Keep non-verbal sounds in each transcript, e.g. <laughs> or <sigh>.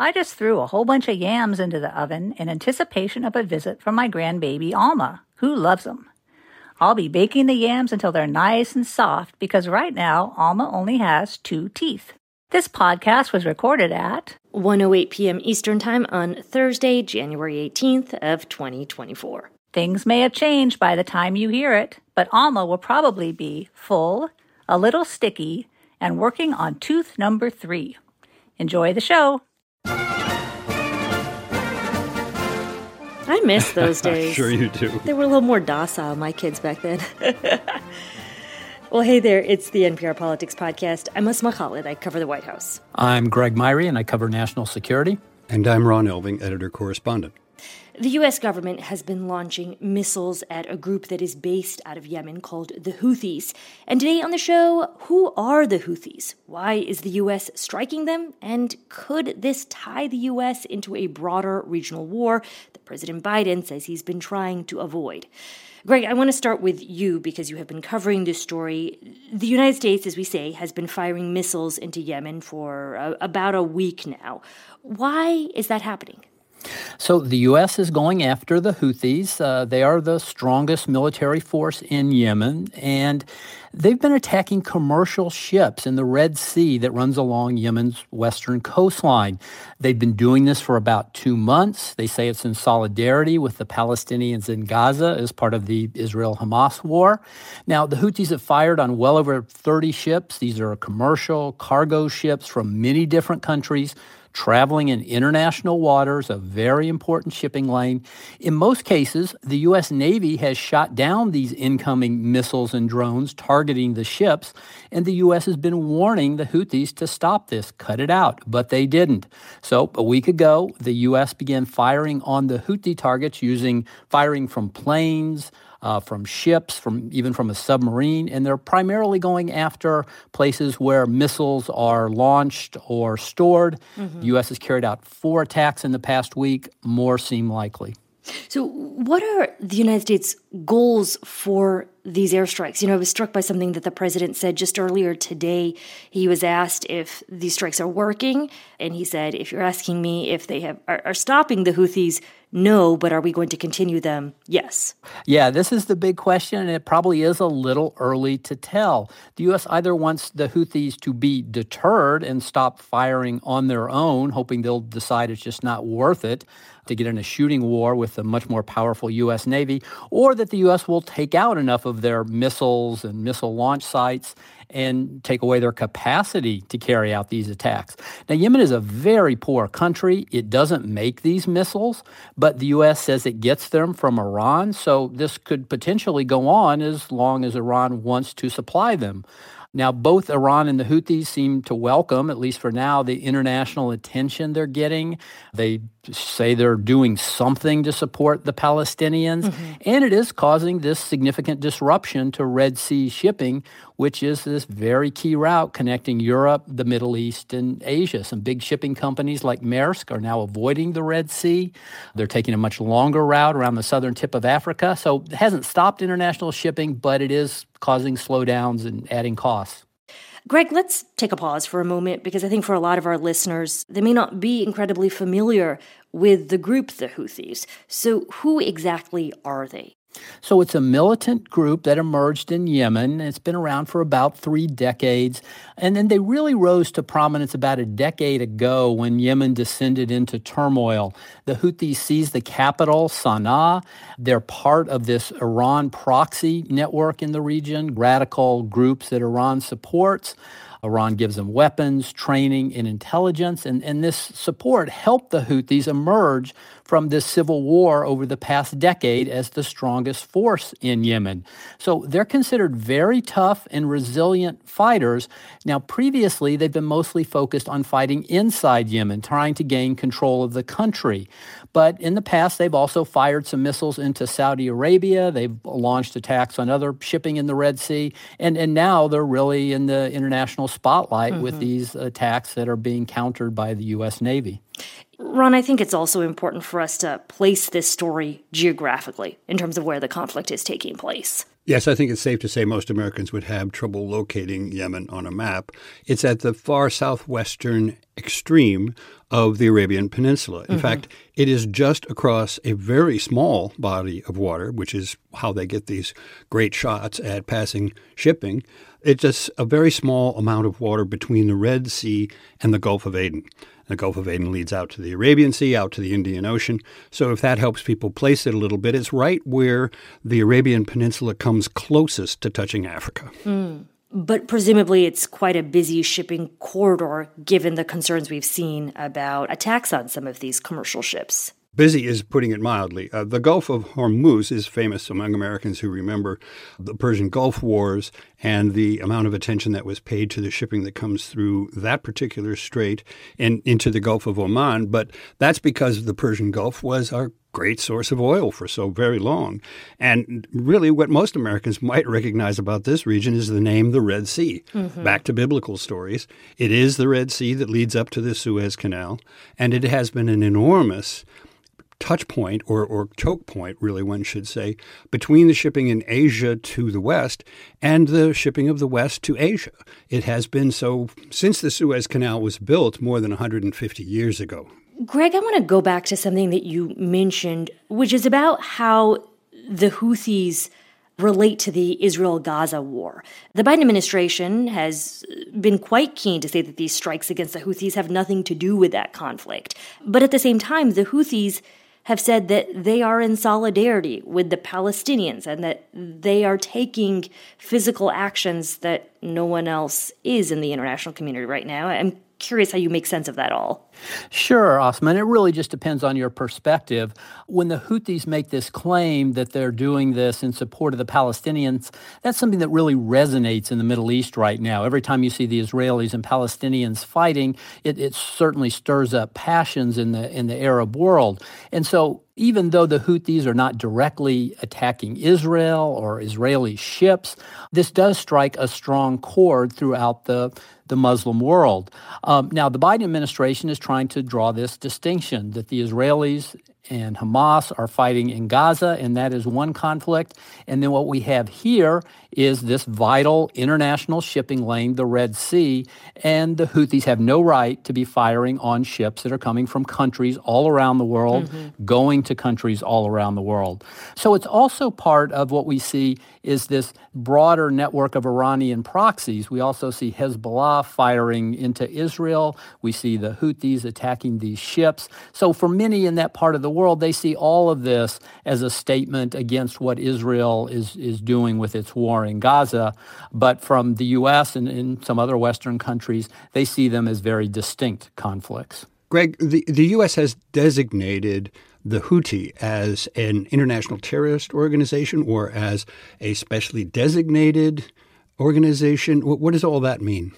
I just threw a whole bunch of yams into the oven in anticipation of a visit from my grandbaby Alma, who loves them. I'll be baking the yams until they're nice and soft because right now Alma only has two teeth. This podcast was recorded at 1:08 p.m. Eastern Time on Thursday, January 18th of 2024. Things may have changed by the time you hear it, but Alma will probably be full, a little sticky, and working on tooth number 3. Enjoy the show. I miss <laughs> those days. sure you do. They were a little more docile, my kids back then. <laughs> Well, hey there, it's the NPR Politics Podcast. I'm Asma Khalid. I cover the White House. I'm Greg Myre, and I cover national security. And I'm Ron Elving, editor correspondent. The U.S. government has been launching missiles at a group that is based out of Yemen called the Houthis. And today on the show, who are the Houthis? Why is the U.S. striking them? And could this tie the U.S. into a broader regional war that President Biden says he's been trying to avoid? Greg, I want to start with you because you have been covering this story. The United States, as we say, has been firing missiles into Yemen for uh, about a week now. Why is that happening? So the U.S. is going after the Houthis. Uh, they are the strongest military force in Yemen, and they've been attacking commercial ships in the Red Sea that runs along Yemen's western coastline. They've been doing this for about two months. They say it's in solidarity with the Palestinians in Gaza as part of the Israel-Hamas war. Now, the Houthis have fired on well over 30 ships. These are commercial cargo ships from many different countries traveling in international waters, a very important shipping lane. In most cases, the U.S. Navy has shot down these incoming missiles and drones targeting the ships, and the U.S. has been warning the Houthis to stop this, cut it out, but they didn't. So a week ago, the U.S. began firing on the Houthi targets using firing from planes, uh, from ships, from even from a submarine, and they're primarily going after places where missiles are launched or stored. Mm-hmm. The U.S. has carried out four attacks in the past week. More seem likely. So, what are the United States' goals for these airstrikes? You know, I was struck by something that the president said just earlier today. He was asked if these strikes are working, and he said, "If you're asking me if they have are, are stopping the Houthis, no, but are we going to continue them? Yes. Yeah, this is the big question, and it probably is a little early to tell. The U.S. either wants the Houthis to be deterred and stop firing on their own, hoping they'll decide it's just not worth it to get in a shooting war with a much more powerful U.S. Navy, or that the U.S. will take out enough of their missiles and missile launch sites and take away their capacity to carry out these attacks. Now, Yemen is a very poor country. It doesn't make these missiles, but the U.S. says it gets them from Iran. So this could potentially go on as long as Iran wants to supply them. Now, both Iran and the Houthis seem to welcome, at least for now, the international attention they're getting. They say they're doing something to support the Palestinians, mm-hmm. and it is causing this significant disruption to Red Sea shipping, which is this very key route connecting Europe, the Middle East, and Asia. Some big shipping companies like Maersk are now avoiding the Red Sea. They're taking a much longer route around the southern tip of Africa. So it hasn't stopped international shipping, but it is causing slowdowns and adding costs. Greg, let's take a pause for a moment because I think for a lot of our listeners, they may not be incredibly familiar with the group, the Houthis. So, who exactly are they? So it's a militant group that emerged in Yemen. It's been around for about three decades. And then they really rose to prominence about a decade ago when Yemen descended into turmoil. The Houthis seized the capital, Sana'a. They're part of this Iran proxy network in the region, radical groups that Iran supports. Iran gives them weapons, training, and intelligence. And, and this support helped the Houthis emerge from this civil war over the past decade as the strongest force in Yemen. So they're considered very tough and resilient fighters. Now, previously, they've been mostly focused on fighting inside Yemen, trying to gain control of the country. But in the past, they've also fired some missiles into Saudi Arabia. They've launched attacks on other shipping in the Red Sea. And, and now they're really in the international spotlight mm-hmm. with these attacks that are being countered by the U.S. Navy. Ron, I think it's also important for us to place this story geographically in terms of where the conflict is taking place. Yes, I think it's safe to say most Americans would have trouble locating Yemen on a map. It's at the far southwestern extreme of the Arabian Peninsula. In mm-hmm. fact, it is just across a very small body of water, which is how they get these great shots at passing shipping. It's just a very small amount of water between the Red Sea and the Gulf of Aden. The Gulf of Aden leads out to the Arabian Sea, out to the Indian Ocean. So if that helps people place it a little bit, it's right where the Arabian Peninsula comes closest to touching Africa. Mm. But presumably, it's quite a busy shipping corridor given the concerns we've seen about attacks on some of these commercial ships. Busy is putting it mildly. Uh, the Gulf of Hormuz is famous among Americans who remember the Persian Gulf Wars and the amount of attention that was paid to the shipping that comes through that particular strait and into the Gulf of Oman. But that's because the Persian Gulf was our great source of oil for so very long. And really, what most Americans might recognize about this region is the name the Red Sea. Mm-hmm. Back to biblical stories, it is the Red Sea that leads up to the Suez Canal, and it has been an enormous touch point or, or choke point, really, one should say, between the shipping in Asia to the West and the shipping of the West to Asia. It has been so since the Suez Canal was built more than 150 years ago. Greg, I want to go back to something that you mentioned, which is about how the Houthis relate to the Israel Gaza war. The Biden administration has been quite keen to say that these strikes against the Houthis have nothing to do with that conflict. But at the same time, the Houthis have said that they are in solidarity with the Palestinians and that they are taking physical actions that no one else is in the international community right now. I'm curious how you make sense of that all. Sure, Asma. It really just depends on your perspective. When the Houthis make this claim that they're doing this in support of the Palestinians, that's something that really resonates in the Middle East right now. Every time you see the Israelis and Palestinians fighting, it, it certainly stirs up passions in the in the Arab world. And so even though the Houthis are not directly attacking Israel or Israeli ships, this does strike a strong chord throughout the, the Muslim world. Um, now, the Biden administration is trying to draw this distinction that the Israelis and Hamas are fighting in Gaza, and that is one conflict. And then what we have here is this vital international shipping lane, the Red Sea, and the Houthis have no right to be firing on ships that are coming from countries all around the world, mm-hmm. going to countries all around the world. So it's also part of what we see is this broader network of Iranian proxies. We also see Hezbollah firing into Israel. We see the Houthis attacking these ships. So for many in that part of the world, they see all of this as a statement against what Israel is, is doing with its war in Gaza. But from the U.S. and in some other Western countries, they see them as very distinct conflicts. Greg, the, the U.S. has designated the Houthi as an international terrorist organization or as a specially designated organization. What, what does all that mean?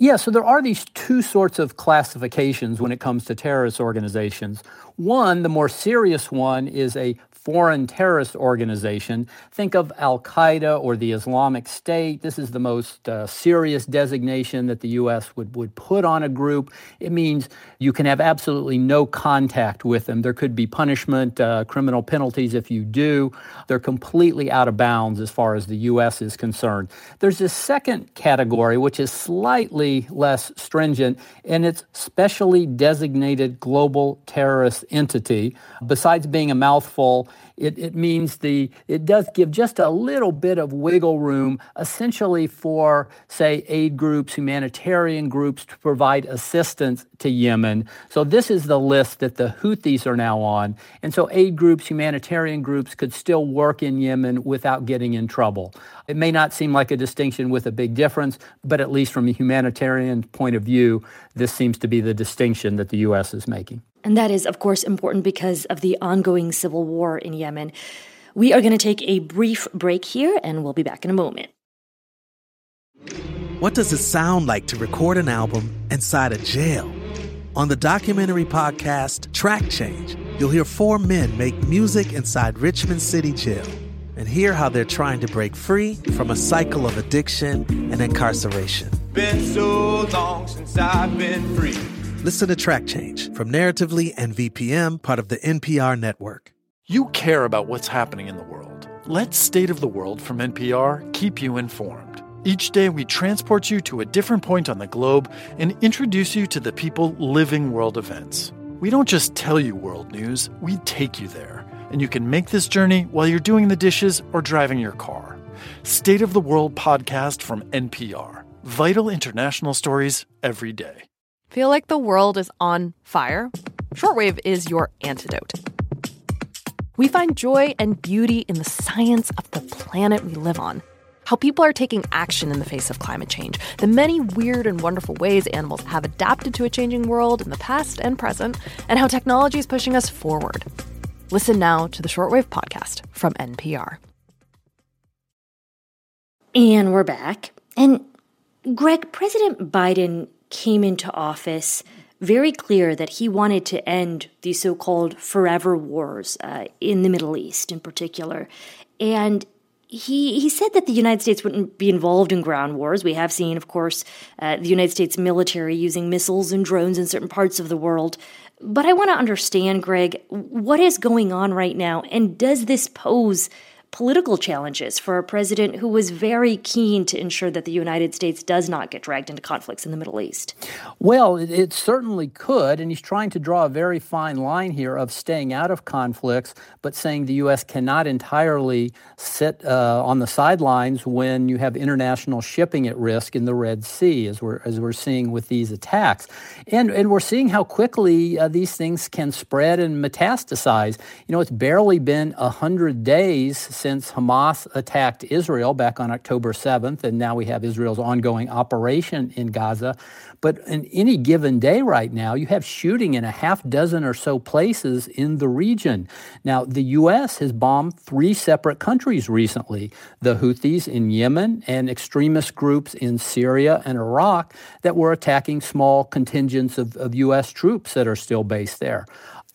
Yeah, so there are these two sorts of classifications when it comes to terrorist organizations. One, the more serious one, is a foreign terrorist organization. Think of Al Qaeda or the Islamic State. This is the most uh, serious designation that the U.S. would, would put on a group. It means you can have absolutely no contact with them. There could be punishment, uh, criminal penalties if you do. They're completely out of bounds as far as the U.S. is concerned. There's this second category, which is slightly less stringent, and it's specially designated global terrorist entity. Besides being a mouthful, it, it means the it does give just a little bit of wiggle room essentially for say aid groups humanitarian groups to provide assistance to yemen. So this is the list that the houthis are now on. And so aid groups humanitarian groups could still work in yemen without getting in trouble. It may not seem like a distinction with a big difference but at least from a humanitarian point of view this seems to be the distinction that the us is making and that is, of course, important because of the ongoing civil war in Yemen. We are going to take a brief break here, and we'll be back in a moment. What does it sound like to record an album inside a jail? On the documentary podcast Track Change, you'll hear four men make music inside Richmond City Jail and hear how they're trying to break free from a cycle of addiction and incarceration. Been so long since I've been free. Listen to Track Change from Narratively and VPM, part of the NPR network. You care about what's happening in the world. Let State of the World from NPR keep you informed. Each day, we transport you to a different point on the globe and introduce you to the people living world events. We don't just tell you world news, we take you there. And you can make this journey while you're doing the dishes or driving your car. State of the World podcast from NPR. Vital international stories every day. Feel like the world is on fire? Shortwave is your antidote. We find joy and beauty in the science of the planet we live on. How people are taking action in the face of climate change, the many weird and wonderful ways animals have adapted to a changing world in the past and present, and how technology is pushing us forward. Listen now to the Shortwave Podcast from NPR. And we're back. And Greg, President Biden came into office very clear that he wanted to end the so called forever wars uh, in the Middle East in particular. And he, he said that the United States wouldn't be involved in ground wars. We have seen, of course, uh, the United States military using missiles and drones in certain parts of the world. But I want to understand, Greg, what is going on right now? And does this pose political challenges for a president who was very keen to ensure that the United States does not get dragged into conflicts in the Middle East? Well, it, it, certainly could, and he's trying to draw a very fine line here of staying out of conflicts, but saying the U.S. cannot entirely sit uh, on the sidelines when you have international shipping at risk in the Red Sea, as we're as we're seeing with these attacks, and and we're seeing how quickly uh, these things can spread and metastasize. You know, it's barely been a hundred days since Hamas attacked Israel back on October 7th, and now we have Israel's ongoing operation in Gaza. But in any given day right now, you have shooting in a half dozen or so places in the region. Now, the U.S. has bombed three separate countries recently the Houthis in Yemen and extremist groups in Syria and Iraq that were attacking small contingents of, of U.S. troops that are still based there.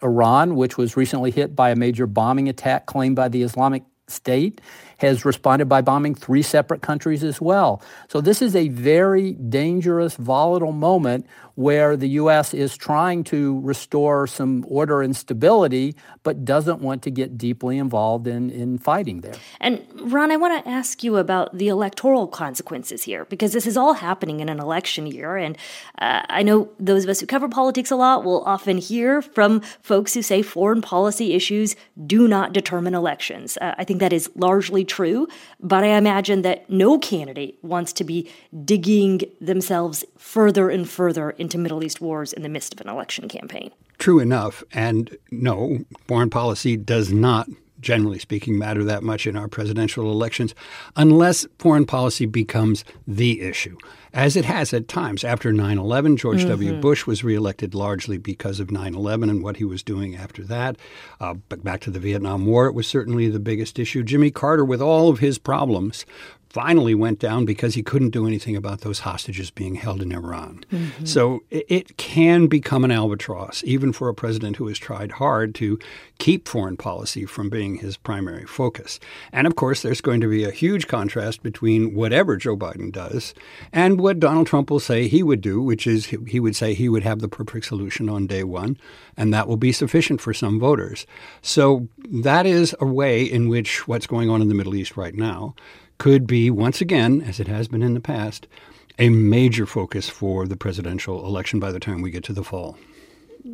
Iran, which was recently hit by a major bombing attack claimed by the Islamic State has responded by bombing three separate countries as well. So this is a very dangerous, volatile moment where the U.S. is trying to restore some order and stability, but doesn't want to get deeply involved in, in fighting there. And Ron, I want to ask you about the electoral consequences here, because this is all happening in an election year. And uh, I know those of us who cover politics a lot will often hear from folks who say foreign policy issues do not determine elections. Uh, I think that is largely true, but I imagine that no candidate wants to be digging themselves further and further into Middle East wars in the midst of an election campaign. True enough. And no, foreign policy does not generally speaking, matter that much in our presidential elections unless foreign policy becomes the issue, as it has at times. After 9 11, George mm-hmm. W. Bush was reelected largely because of 9 11 and what he was doing after that. Uh, but back to the Vietnam War, it was certainly the biggest issue. Jimmy Carter, with all of his problems, finally went down because he couldn't do anything about those hostages being held in Iran. Mm-hmm. So it, it, can become an albatross, even for a president who has tried hard to keep foreign policy from being his primary focus. And of course, there's going to be a huge contrast between whatever Joe Biden does and what Donald Trump will say he would do, which is he would say he would have the perfect solution on day one, and that will be sufficient for some voters. So that is a way in which what's going on in the Middle East right now could be, once again, as it has been in the past, a major focus for the presidential election by the time we get to the fall.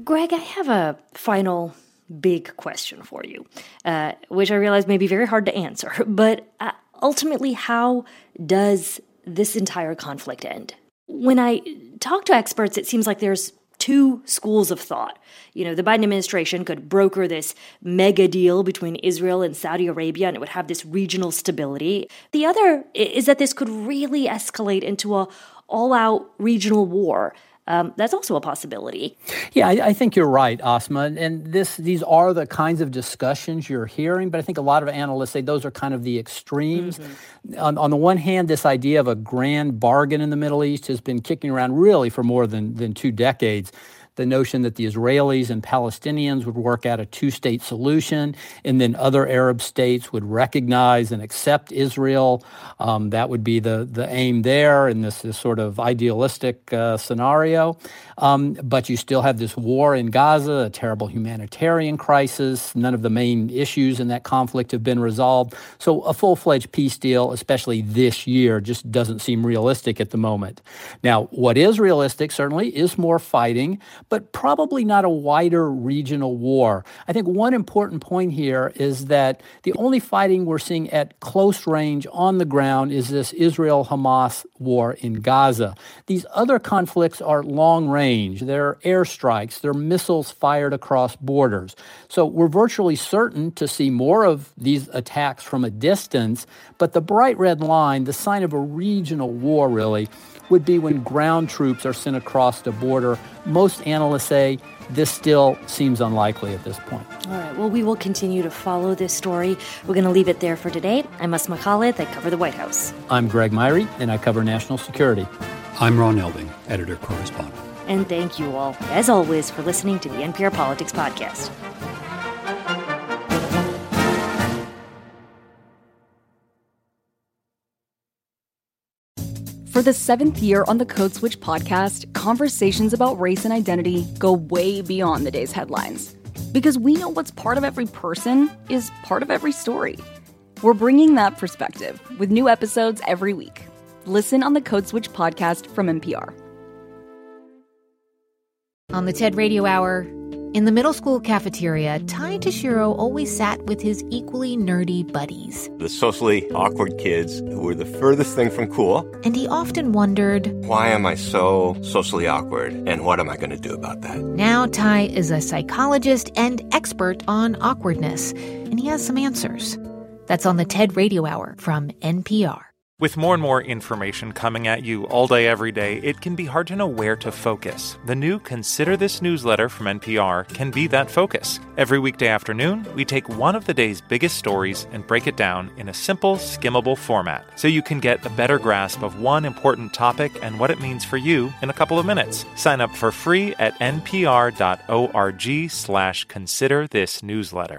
Greg, I have a final big question for you, uh, which I realize may be very hard to answer. <laughs> But uh, ultimately, how does this entire conflict end? When I talk to experts, it seems like there's two schools of thought. You know, the Biden administration could broker this mega deal between Israel and Saudi Arabia and it would have this regional stability. The other is that this could really escalate into a all-out regional war. Um, that's also a possibility. Yeah, I, I, think you're right, Asma. And this, these are the kinds of discussions you're hearing, but I think a lot of analysts say those are kind of the extremes. Mm-hmm. On, on, the one hand, this idea of a grand bargain in the Middle East has been kicking around really for more than, than two decades the notion that the Israelis and Palestinians would work out a two state solution, and then other Arab states would recognize and accept Israel. Um, that would be the, the aim there in this, this sort of idealistic uh, scenario. Um, but you still have this war in Gaza, a terrible humanitarian crisis. None of the main issues in that conflict have been resolved. So a full fledged peace deal, especially this year, just doesn't seem realistic at the moment. Now, what is realistic, certainly, is more fighting, but probably not a wider regional war. I think one important point here is that the only fighting we're seeing at close range on the ground is this Israel Hamas war in Gaza. These other conflicts are long range are airstrikes, there are missiles fired across borders. So we're virtually certain to see more of these attacks from a distance, but the bright red line, the sign of a regional war really, would be when ground troops are sent across the border. Most analysts say this still seems unlikely at this point. All right. Well, we will continue to follow this story. We're going to leave it there for today. I'm Asma Khalid. I cover the White House. I'm Greg Myre, and I cover national security. I'm Ron Elving, editor correspondent. And thank you all, as always, for listening to the NPR Politics Podcast. For the seventh year on the Code Switch podcast, conversations about race and identity go way beyond the day's headlines. Because we know what's part of every person is part of every story. We're bringing that perspective with new episodes every week. Listen on the Code Switch podcast from NPR. On the TED Radio Hour, in the middle school cafeteria, Ty Tashiro always sat with his equally nerdy buddies. The socially awkward kids who were the furthest thing from cool. And he often wondered, Why am I so socially awkward? And what am I going to do about that? Now, Tai is a psychologist and expert on awkwardness, and he has some answers. That's on the TED Radio Hour from NPR. With more and more information coming at you all day, every day, it can be hard to know where to focus. The new Consider This newsletter from NPR can be that focus. Every weekday afternoon, we take one of the day's biggest stories and break it down in a simple, skimmable format so you can get a better grasp of one important topic and what it means for you in a couple of minutes. Sign up for free at npr.org slash consider this newsletter.